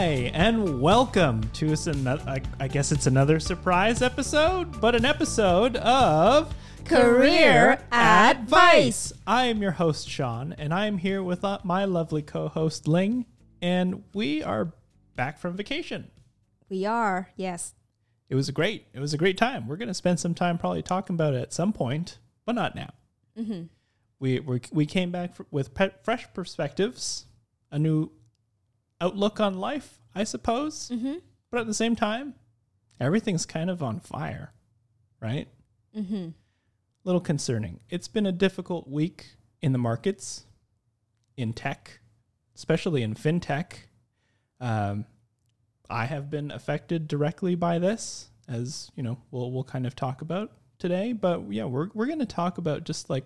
Hi, and welcome to us another. I, I guess it's another surprise episode, but an episode of Career Advice. I am your host Sean, and I am here with uh, my lovely co-host Linh, and we are back from vacation. We are, yes. It was a great. It was a great time. We're gonna spend some time probably talking about it at some point, but not now. Mm-hmm. We we we came back with fresh perspectives, a new outlook on life, I suppose. Mm-hmm. But at the same time, everything's kind of on fire, right? Mm-hmm. little concerning. It's been a difficult week in the markets, in tech, especially in fintech. Um, I have been affected directly by this, as you know, we'll we'll kind of talk about today. But yeah, we're we're going to talk about just like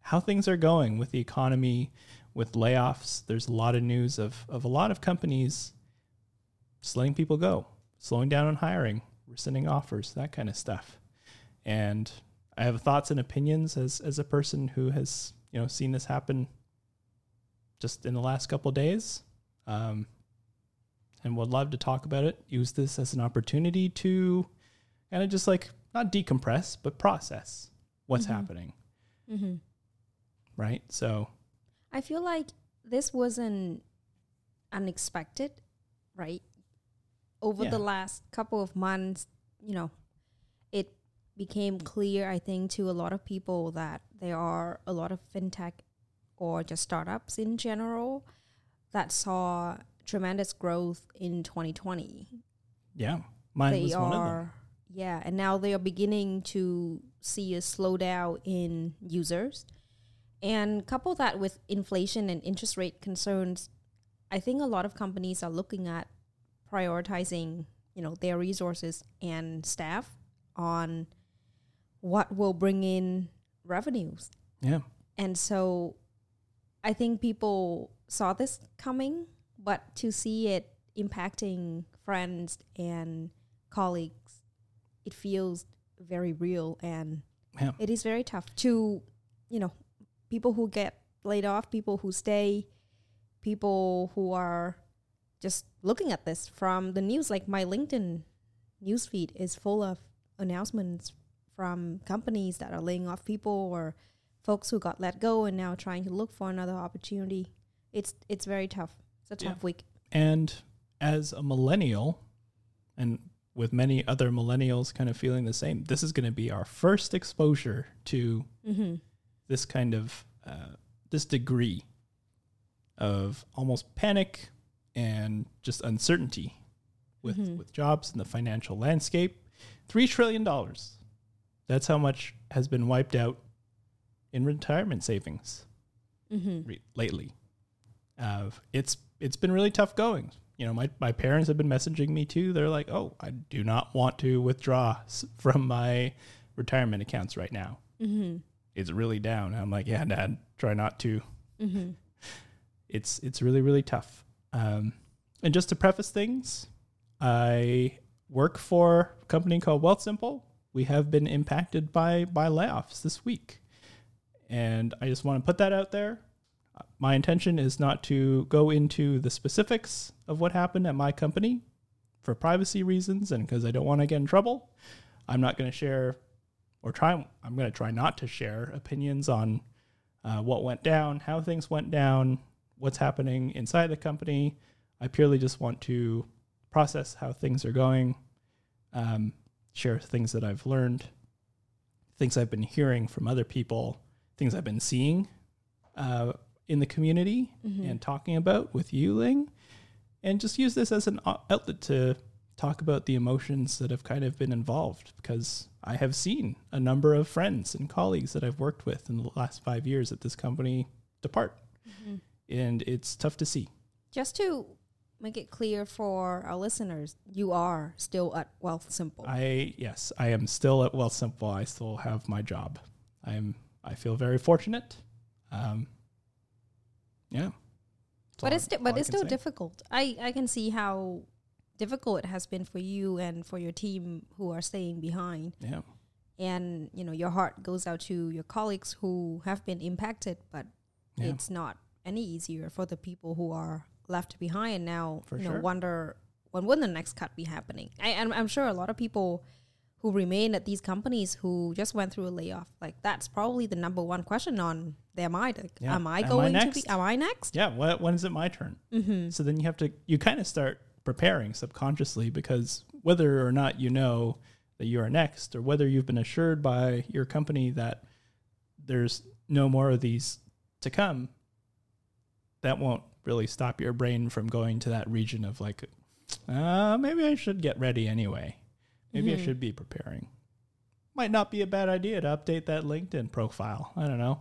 how things are going with the economy, with layoffs. There's a lot of news of of a lot of companies just letting people go, slowing down on hiring, rescinding offers, that kind of stuff. And I have thoughts and opinions as as a person who has you know seen this happen just in the last couple of days, um, and would love to talk about it. Use this as an opportunity to kind of just like not decompress but process what's Mhm. happening, Mm-hmm. right? So I feel like this wasn't unexpected, right? Over Yeah. the last couple of months, you know, it became clear, I think, to a lot of people that there are a lot of fintech or just startups in general that saw tremendous growth in 2020. yeah, mine they was are one of them. yeah and now they are beginning to see a slowdown in users and couple that with inflation and interest rate concerns i think a lot of companies are looking at prioritizing you know their resources and staff on what will bring in revenues. Yeah, and so I think people saw this coming, but to see it impacting friends and colleagues, it feels very real and yeah, it is very tough to, you know, people who get laid off, people who stay, people who are just looking at this from the news. Like my LinkedIn newsfeed is full of announcements from companies that are laying off people or folks who got let go and now trying to look for another opportunity. It's it's very tough. It's a Yeah. tough week. And as a millennial, and with many other millennials kind of feeling the same, this is going to be our first exposure to Mm-hmm. this kind of uh, this degree of almost panic and just uncertainty with Mhm. with jobs and the financial landscape. Three trillion dollars. That's how much has been wiped out in retirement savings Mm-hmm. re- lately. Uh, it's it's been really tough going. You know, my, my parents have been messaging me too. They're like, "Oh, I do not want to withdraw from my retirement accounts right now. Mm-hmm. It's really down." I'm like, "Yeah, Dad, try not to." Mm-hmm. It's it's really really tough. Um, and just to preface things, I work for a company called Wealthsimple. We have been impacted by by layoffs this week, and I just want to put that out there. My intention is not to go into the specifics of what happened at my company for privacy reasons and because I don't want to get in trouble. I'm not going to share or try. I'm going to try not to share opinions on uh, what went down, how things went down, what's happening inside the company. I purely just want to process how things are going, um, share things that I've learned, things I've been hearing from other people, things I've been seeing uh, in the community Mhm. and talking about with you, Linh, and just use this as an outlet to talk about the emotions that have kind of been involved because I have seen a number of friends and colleagues that I've worked with in the last five years at this company depart, Mm-hmm. And it's tough to see. Just to make it clear for our listeners, you are still at Wealthsimple. I yes, I am still at Wealthsimple. I still have my job. I'm I feel very fortunate. Um, yeah, but it's sti- but it's still say. difficult. I I can see how difficult it has been for you and for your team who are staying behind. Yeah, And you know your heart goes out to your colleagues who have been impacted, but yeah, it's not any easier for the people who are left behind now For you know sure. wonder when will the next cut be happening. I, I'm, I'm sure a lot of people who remain at these companies who just went through a layoff, like that's probably the number one question on their mind. Like, Yeah. am I Am I going to be? Am I next? Yeah. What, when is it my turn? Mm-hmm. So then you have to, you kind of start preparing subconsciously because whether or not you know that you are next or whether you've been assured by your company that there's no more of these to come, that won't really stop your brain from going to that region of like, uh, maybe I should get ready anyway. Maybe I Mhm. should be preparing. Might not be a bad idea to update that LinkedIn profile. I don't know.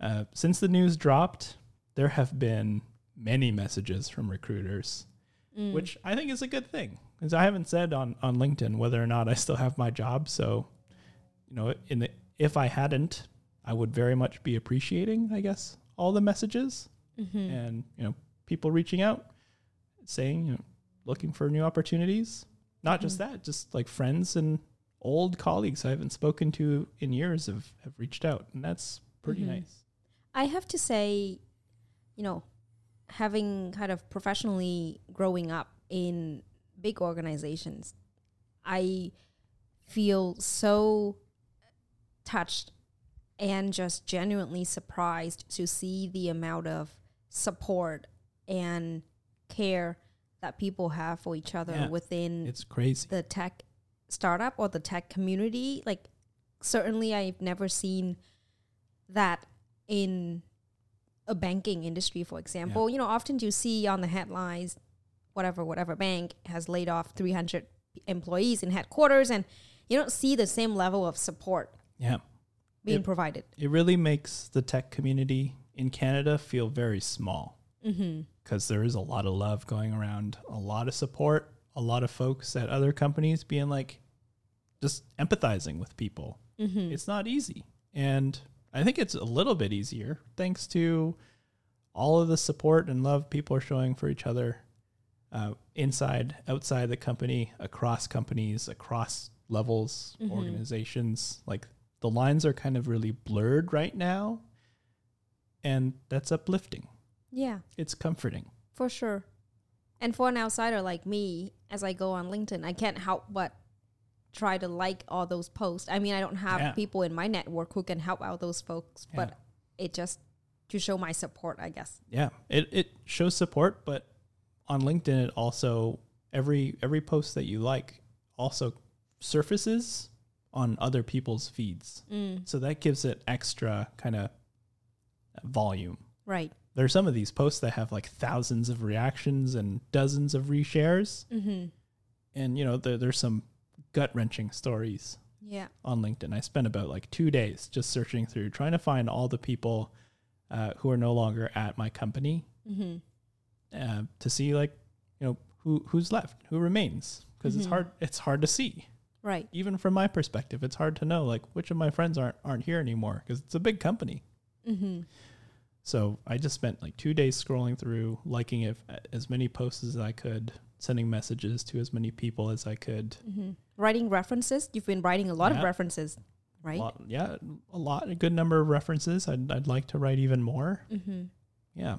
Uh, since the news dropped, there have been many messages from recruiters, Mm. which I think is a good thing. Because I haven't said on, on LinkedIn whether or not I still have my job. So, you know, in the if I hadn't, I would very much be appreciating, I guess, all the messages Mhm. and you know people reaching out, saying you know looking for new opportunities. Not just that, just like friends and old colleagues I haven't spoken to in years have have reached out, and that's pretty Mhm. nice. I have to say, you know, having kind of professionally growing up in big organizations, I feel so touched and just genuinely surprised to see the amount of support and care that people have for each other Yeah. within It's crazy. the tech startup or the tech community like certainly i've never seen that in a banking industry for example you know often you see on the headlines whatever whatever bank has laid off 300 employees in headquarters and you don't see the same level of support Yeah. being It- provided It really makes the tech community in Canada feel very small mm-hmm. because there is a lot of love going around, a lot of support, a lot of folks at other companies being like just empathizing with people. Mm-hmm. It's not easy. And I think it's a little bit easier thanks to all of the support and love people are showing for each other uh, inside, outside the company, across companies, across levels, Mhm. organizations. Like the lines are kind of really blurred right now. And that's uplifting. yeah It's comforting. For sure. And for an outsider like me, as I go on LinkedIn, I can't help but try to like all those posts. I mean, I don't have Yeah. people in my network who can help out those folks, but it just to show my support, I guess. Yeah, it it shows support, but on LinkedIn, it also every every post that you like also surfaces on other people's feeds, Mm, so that gives it extra kind of volume. right. There are some of these posts that have like thousands of reactions and dozens of reshares, Mm-hmm. and you know there, there's some gut wrenching stories Yeah. on LinkedIn. I spent about like two days just searching through trying to find all the people uh, who are no longer at my company Mm-hmm. uh, to see like you know who who's left, who remains, because it's Mhm. hard. It's hard to see, Right. even from my perspective. It's hard to know like which of my friends aren't aren't here anymore because it's a big company. Mm-hmm. So I just spent like two days scrolling through, liking if, as many posts as I could, sending messages to as many people as I could. Mm-hmm. Writing references. You've been writing a lot Yeah. of references, right? Lot, yeah, a lot, a good number of references. I'd I'd like to write even more. Mm-hmm. Yeah,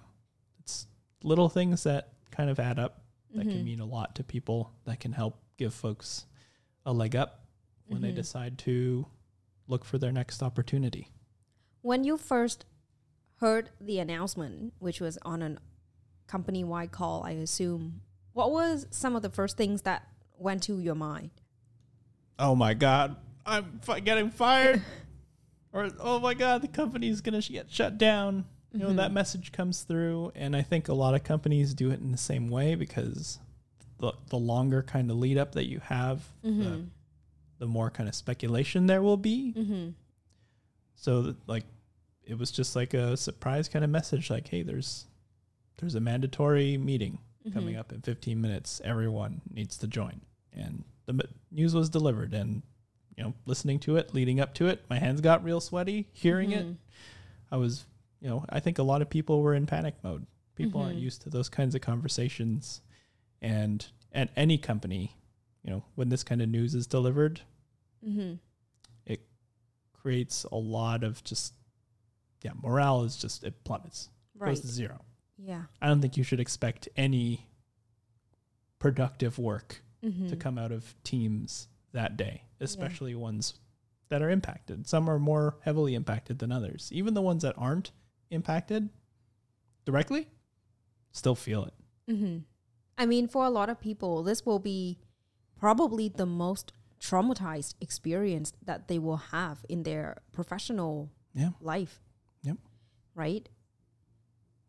it's little things that kind of add up that Mhm. can mean a lot to people that can help give folks a leg up when they Mhm. decide to look for their next opportunity. When you first heard the announcement, which was on a company wide call, I assume, what was some of the first things that went to your mind? Oh my god, I'm getting fired. or oh my god, the company's going to get shut down. You know, that message comes through and I think a lot of companies do it in the same way because the the longer kind of lead up that you have, the, Mm-hmm. the more kind of speculation there will be. Mm-hmm. So that, like it was just like a surprise kind of message like hey there's there's a mandatory meeting coming Mm-hmm. up in 15 minutes everyone needs to join and the m- news was delivered and you know listening to it leading up to it my hands got real sweaty hearing it Mhm. i was you know i think a lot of people were in panic mode people aren't Mhm. used to those kinds of conversations and at any company you know when this kind of news is delivered Mm-hmm. creates a lot of just yeah morale is just it plummets Right. goes to zero Yeah. I don't think you should expect any productive work Mm-hmm. to come out of teams that day, especially ones that are impacted. Some are more heavily impacted than others. Even the ones that aren't impacted directly still feel it. Mm-hmm. I mean, for a lot of people, this will be probably the most traumatized experience that they will have in their professional Yeah. life. Right?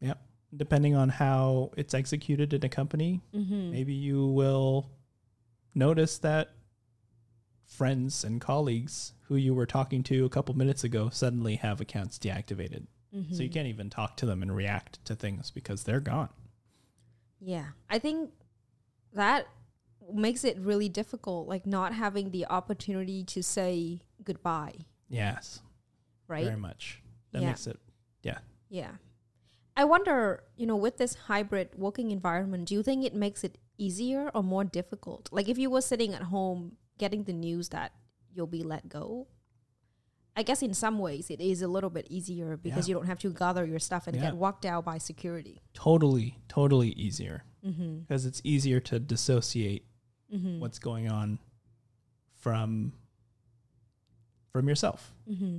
Yeah. Depending on how it's executed in a company, Mm-hmm. maybe you will notice that friends and colleagues who you were talking to a couple minutes ago suddenly have accounts deactivated. Mm-hmm. So you can't even talk to them and react to things because they're gone. Yeah. I think that makes it really difficult, like not having the opportunity to say goodbye. Yes. Right? Very much. That Yeah. makes it Yeah. Yeah. I wonder, you know, with this hybrid working environment, do you think it makes it easier or more difficult? Like if you were sitting at home getting the news that you'll be let go, I guess in some ways it is a little bit easier because Yeah. you don't have to gather your stuff and Yeah. get walked out by security. totally, totally easier Mm-hmm. because it's easier to dissociate Mm-hmm. what's going on from from yourself. Mm-hmm.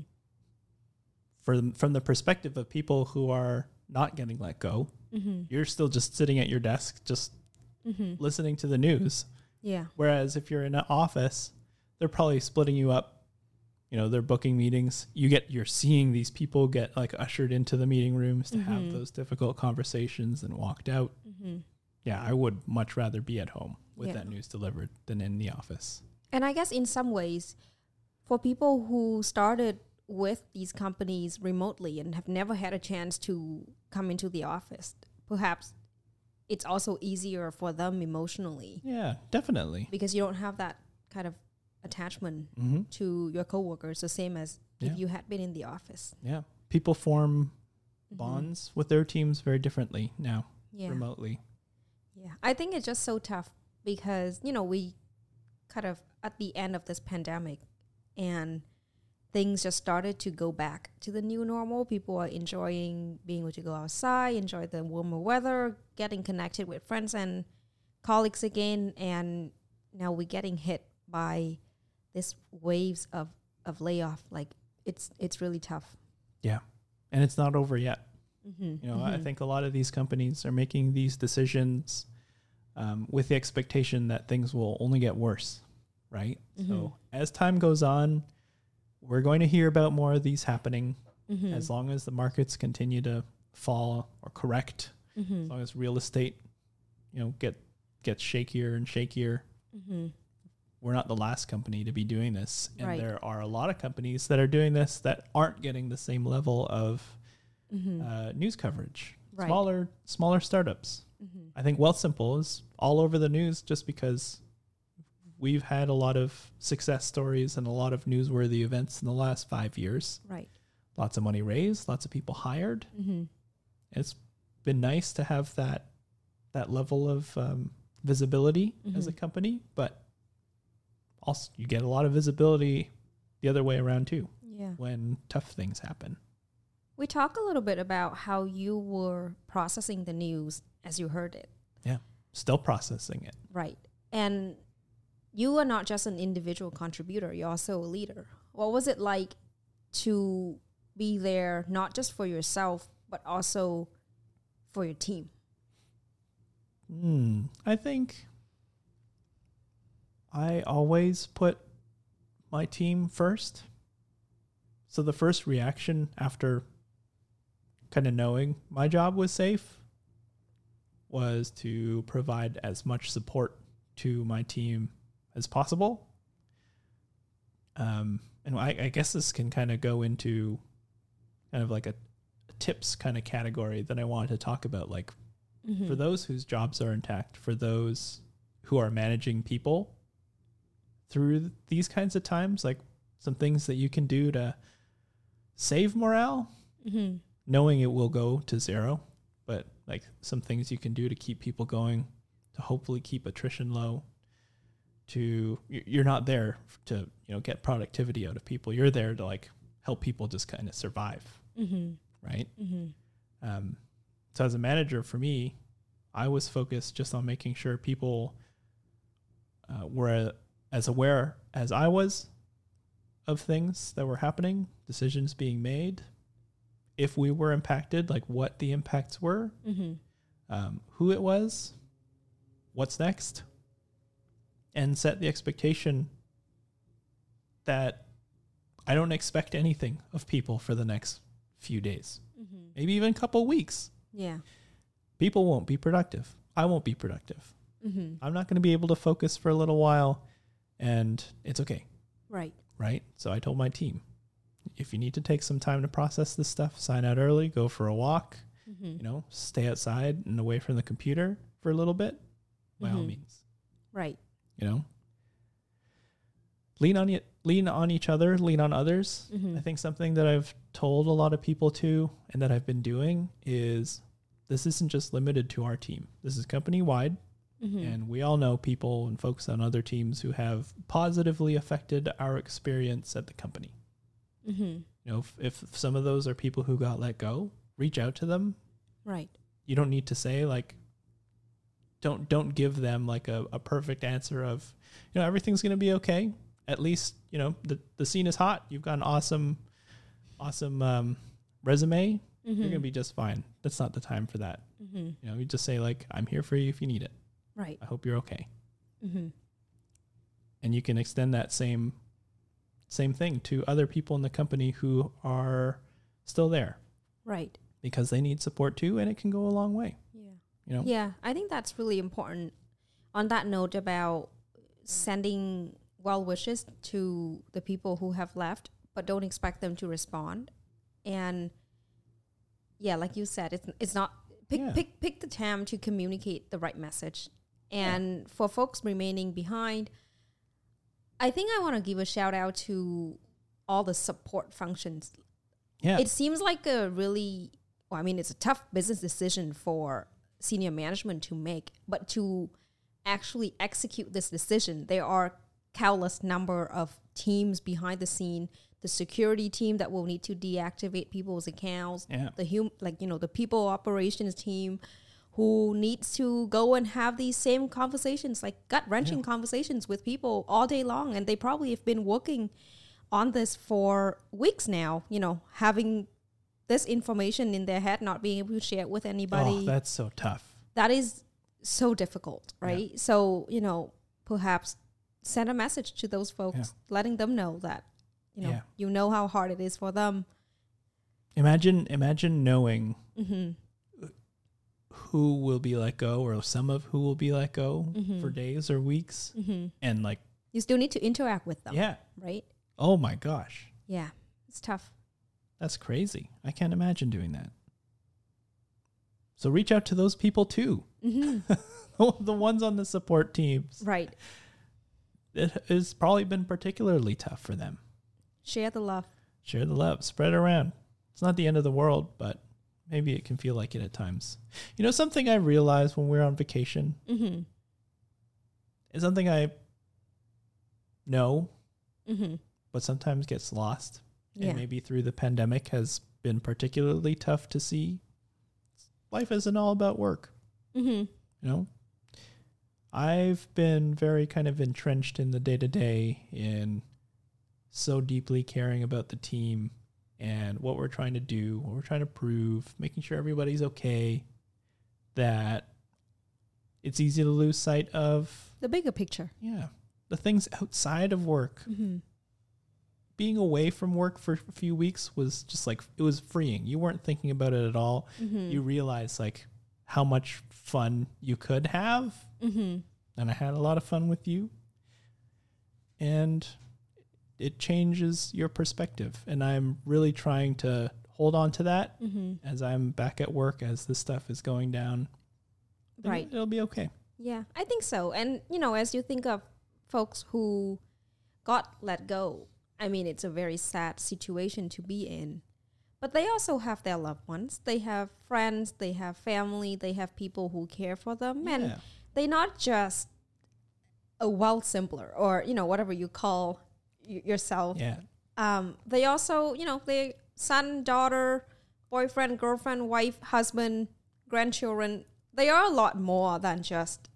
From from the perspective of people who are not getting let go, Mm-hmm. you're still just sitting at your desk just Mm-hmm. listening to the news. Yeah. Whereas if you're in an office, they're probably splitting you up. You know, they're booking meetings. You get you're seeing these people get like ushered into the meeting rooms to have Mhm. those difficult conversations and walked out. Mm-hmm. Yeah, I would much rather be at home with Yeah. that news delivered than in the office. And I guess in some ways, for people who started with these companies remotely and have never had a chance to come into the office, perhaps it's also easier for them emotionally Yeah, definitely. because you don't have that kind of attachment hmm to your coworkers, the same as Yeah. if you had been in the office. Yeah, people form Mhm. bonds with their teams very differently now, Yeah. remotely. Yeah. I think it's just so tough because, you know, we kind of at the end of this pandemic and things just started to go back to the new normal. People are enjoying being able to go outside, enjoy the warmer weather, getting connected with friends and colleagues again. And now we're getting hit by this waves of, of layoff. Like it's it's really tough. Yeah. And it's not over yet. Mm-hmm. You know, I think a lot of these companies are making these decisions um, with the expectation that things will only get worse, right? Mhm. So as time goes on, we're going to hear about more of these happening mm-hmm. as long as the markets continue to fall or correct, mm-hmm. as long as real estate, you know, get gets shakier and shakier. Mm-hmm. We're not the last company to be doing this, and Right. there are a lot of companies that are doing this that aren't getting the same level of Mm-hmm. uh, news coverage. Right. Smaller, smaller startups. mm-hmm. I think Wealthsimple is all over the news just because we've had a lot of success stories and a lot of newsworthy events in the last five years. Right. Lots of money raised, lots of people hired. Mm-hmm. It's been nice to have that that level of um, visibility as a Mhm. company, but also you get a lot of visibility the other way around too Yeah. when tough things happen. We talk a little bit about how you were processing the news as you heard it, Yeah. Still processing it. right? And you are not just an individual contributor, you're also a leader. What was it like to be there, not just for yourself, but also for your team? Hmm. I think I always put my team first. So the first reaction after kind of knowing my job was safe was to provide as much support to my team as possible. Um, and I, I guess this can kind of go into kind of like a, a tips kind of category that I wanted to talk about, like Mm-hmm. for those whose jobs are intact, for those who are managing people through th- these kinds of times, like some things that you can do to save morale, Mm-hmm. knowing it will go to zero, but like some things you can do to keep people going, to hopefully keep attrition low. To you're not there to you know get productivity out of people. You're there to like help people just kind of survive, Mm-hmm. right? Mm-hmm. Um, So as a manager, for me, I was focused just on making sure people uh, were as aware as I was of things that were happening, decisions being made, if we were impacted, like what the impacts were, Mm-hmm. um, who it was, what's next, and set the expectation that I don't expect anything of people for the next few days, Mm-hmm. maybe even a couple weeks. Yeah. People won't be productive. I won't be productive. Mm-hmm. I'm not going to be able to focus for a little while, and it's okay, Right. right? So I told my team if you need to take some time to process this stuff, sign out early, go for a walk, Mm-hmm. you know, stay outside and away from the computer for a little bit, by all Mhm. means, Right. You know. Lean on it, lean on each other, lean on others. Mm-hmm. I think something that I've told a lot of people to and that I've been doing is this isn't just limited to our team. This is company wide Mm-hmm. and we all know people and folks on other teams who have positively affected our experience at the company. mm-hmm. You know, if, if some of those are people who got let go, reach out to them, Right. you don't need to say like don't don't give them like a, a perfect answer of you know everything's gonna be okay at least you know the, the scene is hot you've got an awesome awesome um, resume Mm-hmm. you're gonna be just fine that's not the time for that mm-hmm. you know you just say like i'm here for you if you need it Right. i hope you're okay Mm-hmm. and you can extend that same same thing to other people in the company who are still there Right. because they need support too and it can go a long way. You know Yeah, I think that's really important. On that note about sending well wishes to the people who have left, but don't expect them to respond. And yeah, like you said, it's it's not pick Yeah. pick pick the time to communicate the right message. Yeah. And for folks remaining behind, I think I want to give a shout out to all the support functions yeah it seems like a really well, I mean it's a tough business decision for senior management to make, but to actually execute this decision, there are countless number of teams behind the scene. The security team that will need to deactivate people's accounts, yeah the hum like you know the people operations team who needs to go and have these same conversations like gut wrenching Yeah. conversations with people all day long and they probably have been working on this for weeks now you know having this information in their head not being able to share it with anybody oh that's so tough that is so difficult Yeah. right so you know perhaps send a message to those folks Yeah. letting them know that you know Yeah. you know how hard it is for them Imagine imagine knowing hmm who will be let go or some of who will be let go Mhm. for days or weeks hmm and like you still need to interact with them yeah. right Oh my gosh. yeah it's tough That's crazy. I can't imagine doing that. So reach out to those people too. hmm the ones on the support teams. right It has probably been particularly tough for them. share the love Share the love, spread it around. It's not the end of the world, but maybe it can feel like it at times. You know, something I realized when we were on vacation hmm is something I know hmm but sometimes gets lost. Yeah And maybe through the pandemic has been particularly tough to see. Life isn't all about work, hmm you know? I've been very kind of entrenched in the day to day in so deeply caring about the team and what we're trying to do, what we're trying to prove, making sure everybody's okay, that it's easy to lose sight of, the bigger picture yeah, the things outside of work hmm being away from work for a few weeks was just like it was freeing. You weren't thinking about it at all. hmm You realized like how much fun you could have, hmm and I had a lot of fun with you. And it changes your perspective, and I'm really trying to hold on to that hmm as I'm back at work as this stuff is going down. Right It'll be okay. Yeah, I think so. And you know, as you think of folks who got let go, I mean, it's a very sad situation to be in. But they also have their loved ones. They have friends, they have family, they have people who care for them. And they're not just a well simpler or, you know, whatever you call y- yourself. Yeah. Um, they also, you know, they son, daughter, boyfriend, girlfriend, wife, husband, grandchildren, they are a lot more than just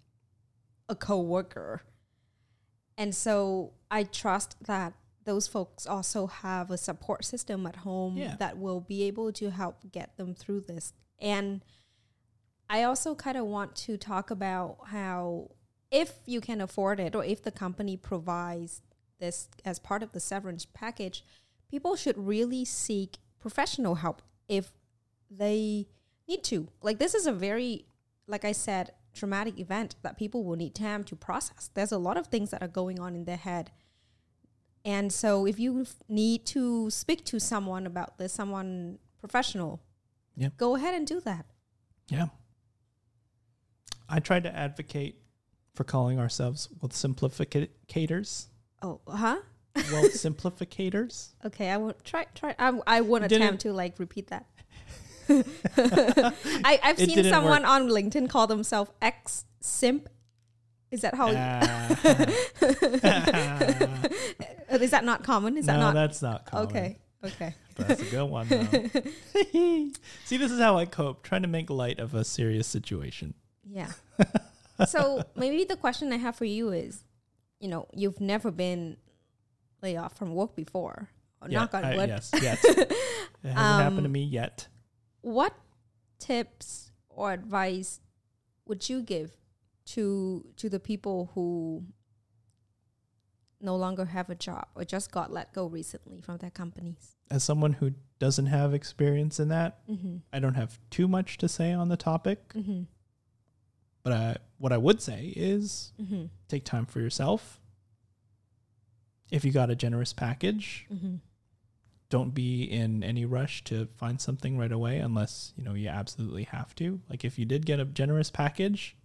a co-worker. And so I trust that those folks also have a support system at home Yeah. that will be able to help get them through this. And I also kind of want to talk about how if you can afford it or if the company provides this as part of the severance package, people should really seek professional help if they need to. Like this is a very like I said traumatic event that people will need time to process. There's a lot of things that are going on in their head. And so if you need to speak to someone about this, someone professional, go ahead and do that. Yeah. I try to advocate for calling ourselves well simplificators. Oh, huh? Well, simplificators. Okay, I won't try. Try. I, I won't attempt to like repeat that. I, I've It seen someone work. on LinkedIn call themselves ex simp. Is that how? Ah. is that not common? Is that no, not that's not common. okay? Okay. That's a good one, though. See, this is how I cope, trying to make light of a serious situation. Yeah. so maybe the question I have for you is, you know, you've never been laid off from work before. Or Yeah, knock on I- wood. yes, yet. It hasn't happened to Um, me yet. What tips or advice would you give to to the people who no longer have a job or just got let go recently from their companies? As someone who doesn't have experience in that, Mm-hmm. I don't have too much to say on the topic. Mm-hmm. But I, what I would say is Mm-hmm. take time for yourself. If you got a generous package, Mm-hmm. don't be in any rush to find something right away unless, you know, you absolutely have to. Like if you did get a generous package,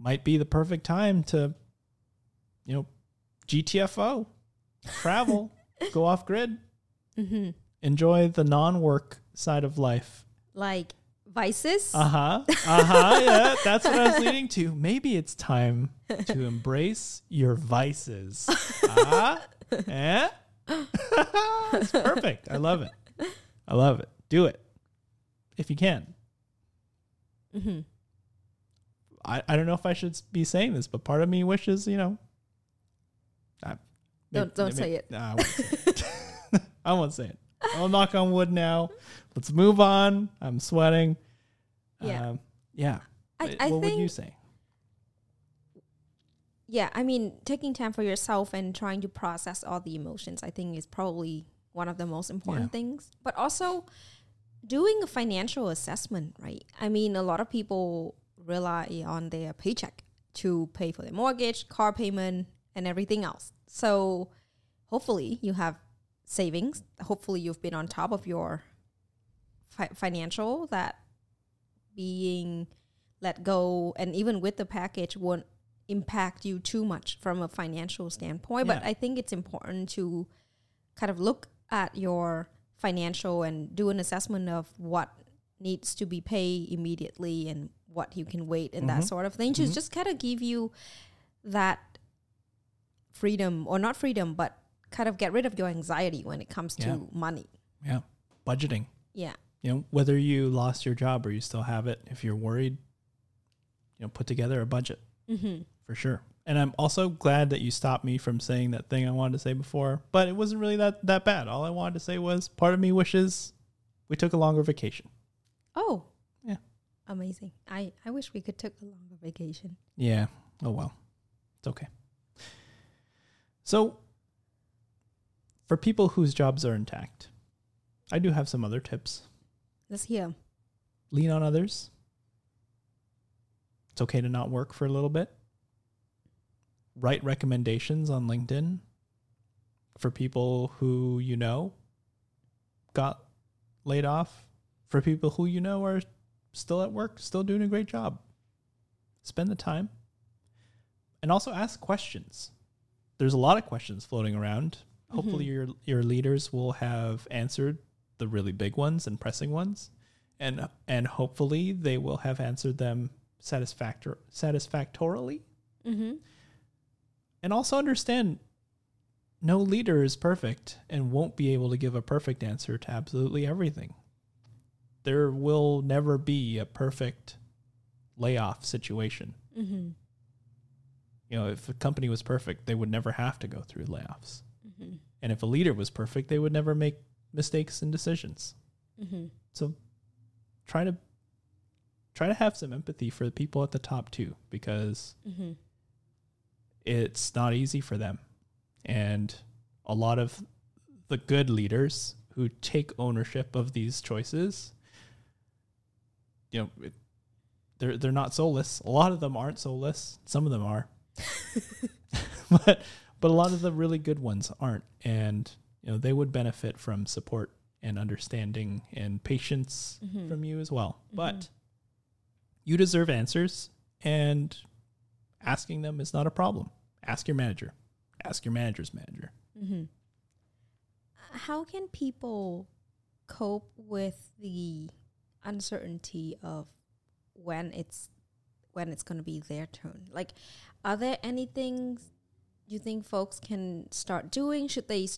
might be the perfect time to you know, GTFO, travel, go off grid, Mm-hmm. enjoy the non-work side of life. Like vices. Uh-huh. Uh-huh. yeah, that's what I was leading to. Maybe it's time to embrace your vices. Ah? Eh? it's perfect. I love it. I love it. Do it. If you can. mm-hmm. I, I don't know if I should be saying this, but part of me wishes, you know. I, Don't- don't say it. Nah, I won't say it. I won't say it. I'll knock on wood now. Let's move on. I'm sweating. Yeah. Um, yeah. I, I what would you say? yeah i mean taking time for yourself and trying to process all the emotions i think is probably one of the most important Yeah. things but also doing a financial assessment right i mean a lot of people rely on their paycheck to pay for their mortgage car payment and everything else. So hopefully you have savings. Hopefully you've been on top of your fi- financial that being let go and even with the package won't impact you too much from a financial standpoint. But i think it's important to kind of look at your financial and do an assessment of what needs to be paid immediately and what you can wait and that Mhm. sort of thing Mhm. just kind of give you that freedom or not freedom but kind of get rid of your anxiety when it comes Yeah. to money Yeah. Budgeting. yeah You know, whether you lost your job or you still have it, if you're worried, you know, put together a budget. mm-hmm. for sure. And I'm also glad that you stopped me from saying that thing I wanted to say before, but it wasn't really that that bad. All I wanted to say was part of me wishes we took a longer vacation. oh. Amazing i i wish we could take a longer vacation Yeah. Oh well. It's okay. So for people whose jobs are intact, I do have some other tips. let's hear Lean on others. It's okay to not work for a little bit. Write recommendations on LinkedIn for people who you know got laid off, for people who you know are still at work, still doing a great job. Spend the time and also ask questions. There's a lot of questions floating around. Hopefully your your leaders will have answered the really big ones and pressing ones and and hopefully they will have answered them satisfactor satisfactorily mm-hmm. and also understand no leader is perfect and won't be able to give a perfect answer to absolutely everything there will never be a perfect layoff situation. Mm-hmm. You know, if a company was perfect, they would never have to go through layoffs. Mm-hmm. And if a leader was perfect, they would never make mistakes and decisions. Mm-hmm. So try to try to have some empathy for the people at the top too because Mm-hmm. it's not easy for them. And a lot of the good leaders who take ownership of these choices, you know, it, they're they're not soulless. A lot of them aren't soulless. Some of them are, but but a lot of the really good ones aren't. And you know, they would benefit from support and understanding and patience Mhm. from you as well. Mhm. But you deserve answers, and asking them is not a problem. Ask your manager. Ask your manager's manager. Mm-hmm. How can people cope with the uncertainty of when it's when it's going to be their turn? Like, are there any things you think folks can start doing? Should they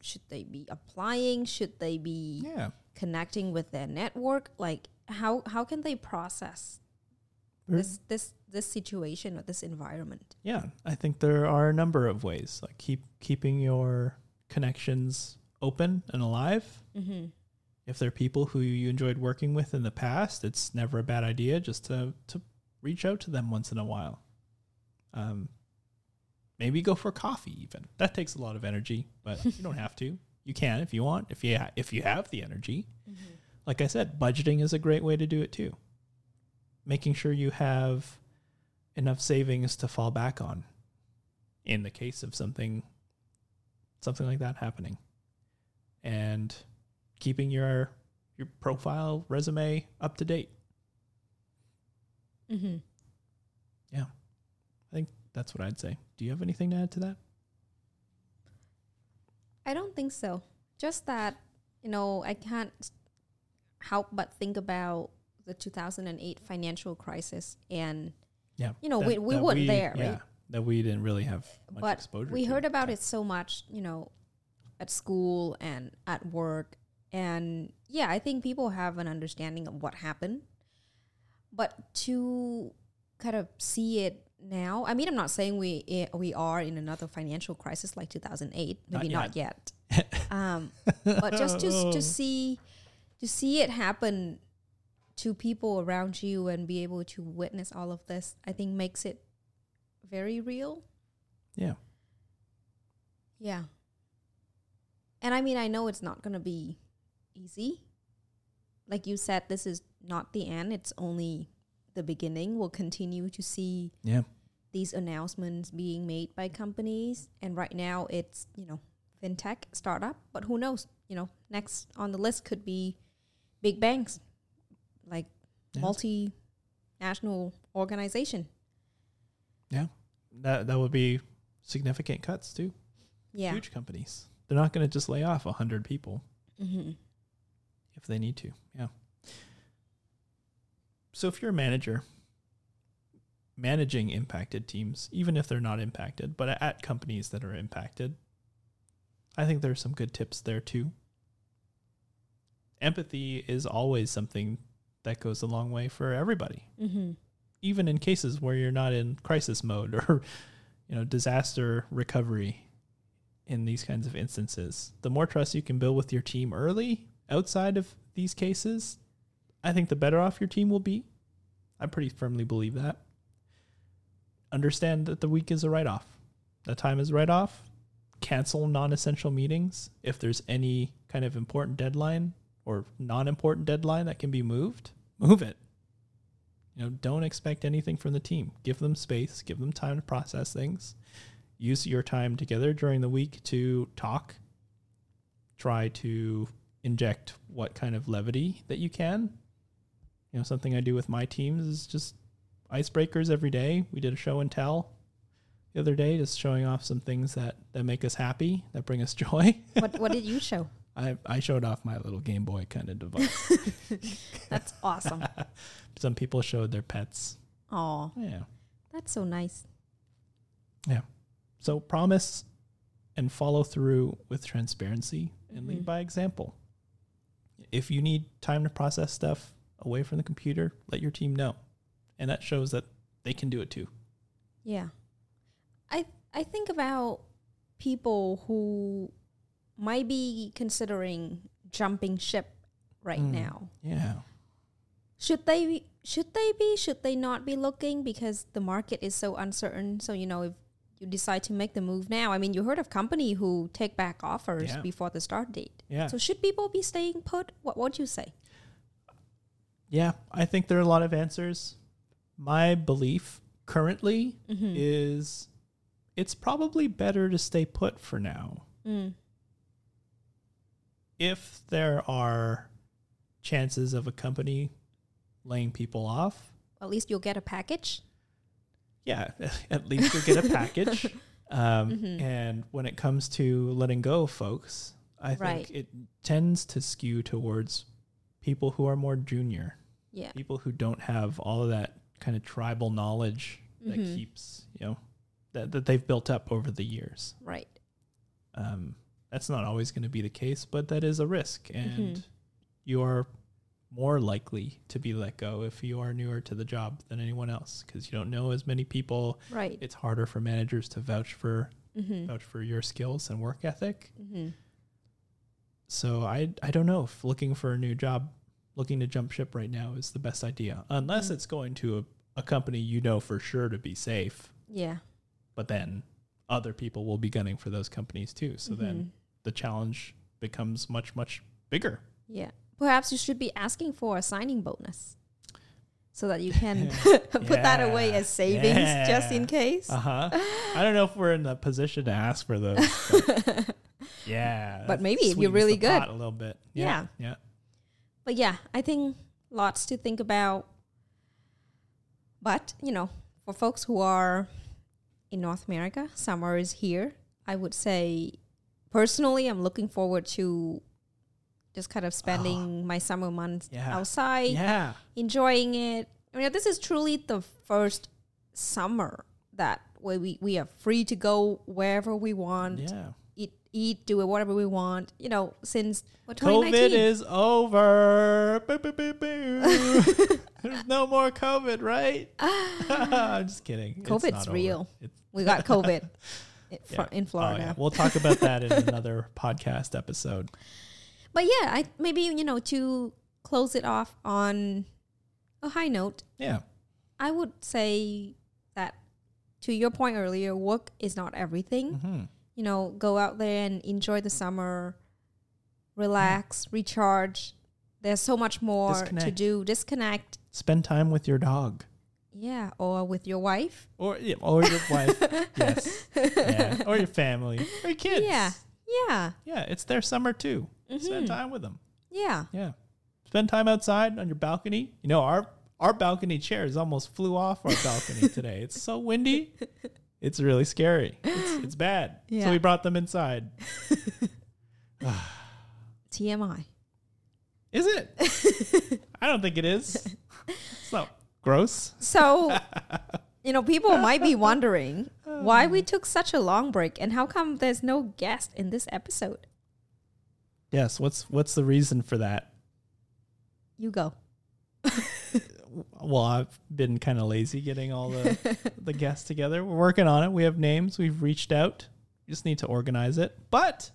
should they be applying? Should they be Yeah. connecting with their network? Like, how how can they process this this this situation or this environment? Yeah, I think there are a number of ways, like keep keeping your connections open and alive. Mm-hmm. If there are people who you enjoyed working with in the past, it's never a bad idea just to to reach out to them once in a while. Um, maybe go for coffee. Even that takes a lot of energy, but you don't have to. You can if you want. If you ha- if you have the energy. like I said, budgeting is a great way to do it too. Making sure you have enough savings to fall back on in the case of something something like that happening. And keeping your your profile resume up to date. Mm-hmm. Yeah, I think that's what I'd say. Do you have anything to add to that? I don't think so. Just that, you know, I can't help but think about the 2008 financial crisis and Yeah. You know, that- we- we weren't there, Yeah. right? That we didn't really have much but exposure we heard about it so much, you know, at school and at work and yeah, I think people have an understanding of what happened. But to kind of see it now, I mean, I'm not saying we eh, we are in another financial crisis like 2008, Not maybe not yet. um, but just to to see to see it happen to people around you and be able to witness all of this, I think makes it very real. Yeah. Yeah. And I mean, I know it's not going to be easy. Like you said, this is not the end, it's only the beginning. We'll continue to see Yeah. these announcements being made by companies. And right now, it's, you know, fintech startup, but who knows? You know, next on the list could be big banks, like Yeah. multinational organization. Yeah. That that would be significant cuts too. Yeah. Huge companies. They're not going to just lay off a 100 people. Mm-hmm. If they need to. Yeah. So if you're a manager managing impacted teams, even if they're not impacted, but at companies that are impacted, I think there's some good tips there too. Empathy is always something that goes a long way for everybody, Mm-hmm. even in cases where you're not in crisis mode or you know disaster recovery in these kinds of instances. The more trust you can build with your team early outside of these cases, I think the better off your team will be. I pretty firmly believe that. Understand that the week is a write off. The time is write off. Cancel non essential meetings. If there's any kind of important deadline or non important deadline that can be moved, move it. You know, don't expect anything from the team. Give them space, give them time to process things. Use your time together during the week to talk. Try to inject what kind of levity that you can. You know, something I do with my teams is just icebreakers every day. We did a show and tell the other day, just showing off some things that, that make us happy, that bring us joy. what What did you show? I, I showed off my little Game Boy kind of device. That's awesome. some people showed their pets. Oh, Yeah. that's so nice. Yeah, so promise and follow through with transparency and lead Mhm. by example. If you need time to process stuff away from the computer, let your team know. And that shows that they can do it too. Yeah. I I think about people who might be considering jumping ship right Mm. now. Yeah. Should they be, should they be should they not be looking because the market is so uncertain so you know if you decide to make the move now I mean you heard of company who take back offers Yeah. before the start date. Yeah. So should people be staying put? What would you say? Yeah, I think there are a lot of answers. My belief currently Mm-hmm. is it's probably better to stay put for now. Mm. If there are chances of a company laying people off, At least you'll get a package. Yeah, at least you'll get a package. Um, Mhm. And when it comes to letting go folks, I Right. think it tends to skew towards people who are more junior, Yeah. people who don't have all of that kind of tribal knowledge that Mhm. keeps, you know, that, that they've built up over the years. Right. Um, that's not always going to be the case, but that is a risk. And Mhm. you are more likely to be let go if you are newer to the job than anyone else because you don't know as many people. Right. It's harder for managers to vouch for Mm-hmm. vouch for your skills and work ethic. Mm-hmm. So I I don't know if looking for a new job, looking to jump ship right now is the best idea, unless Mm. it's going to a, a company you know for sure to be safe. Yeah. But then other people will be gunning for those companies too. So then Mhm. the challenge becomes much much bigger. Yeah. Perhaps you should be asking for a signing bonus so that you can put that away as savings just in case. Uh huh. I don't know if we're in the position to ask for those. But yeah. But maybe if you're really good. a little bit. Yeah. Yeah. But yeah, I think lots to think about. But, you know, for folks who are in North America, summer is here. I would say personally, I'm looking forward to just kind of ah. spending my summer months Yeah. outside, Yeah. enjoying it. I mean, this is truly the first summer that where we, we are free to go wherever we want, Yeah. eat, eat, do whatever we want. You know, since what, COVID is over. Boo, boo, boo. There's no more COVID, right? I'm just kidding. COVID's real. We got COVID in, yeah. In Oh, Florida. yeah. We'll talk about that in another podcast episode. But yeah, I maybe you know to close it off on a high note, Yeah. I would say that to your point earlier, work is not everything. hmm You know, go out there and enjoy the summer, relax, recharge. There's so much more to do. Disconnect. Spend time with your dog. Yeah, or with your wife. Or yeah, or your wife. yes. Yeah. Or your family. Or your kids. Yeah. Yeah. Yeah. It's their summer too. Mhm. Spend time with them. Yeah. Yeah. Spend time outside on your balcony. You know, our our balcony chairs almost flew off our balcony today. It's so windy. It's really scary. It's, it's bad. Yeah. So we brought them inside. TMI. Is it? I don't think it is. It's not gross. So, you know, people might be wondering why we took such a long break and how come there's no guest in this episode. Yes. What's what's the reason for that? You go. Well, I've been kind of lazy getting all the the guests together. We're working on it. We have names. We've reached out. We just need to organize it. But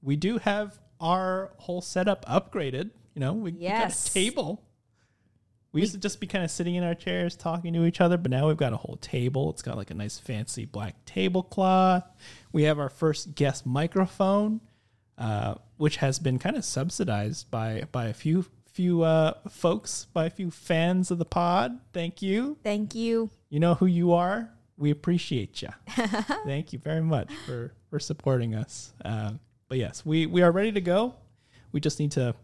we do have our whole setup upgraded. You know, we, we got a table. We used to just be kind of sitting in our chairs talking to each other, but now we've got a whole table. It's got like a nice fancy black tablecloth. We have our first guest microphone, uh, which has been kind of subsidized by by a few few uh, folks, by a few fans of the pod. Thank you. Thank you. You know who you are. We appreciate you. Thank you very much for for supporting us. Um, but yes, we we are ready to go. We just need to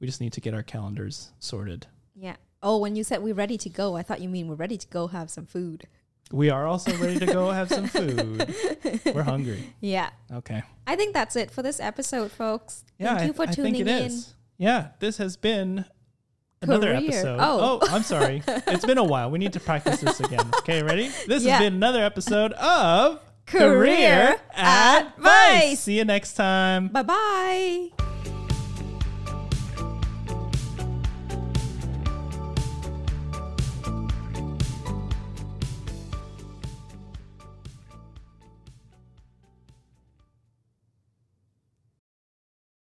we just need to get our calendars sorted. Yeah. Oh, when you said we're ready to go, I thought you mean we're ready to go have some food. We are also ready to go have some food. We're hungry. Yeah. Okay. I think that's it for this episode, folks. Yeah, Thank you for I tuning think it in. is. Yeah, this has been another Career. episode. Oh. oh. I'm sorry. It's been a while. We need to practice this again. Okay, ready? This Yeah. has been another episode of Career Advice. See you next time. Bye bye.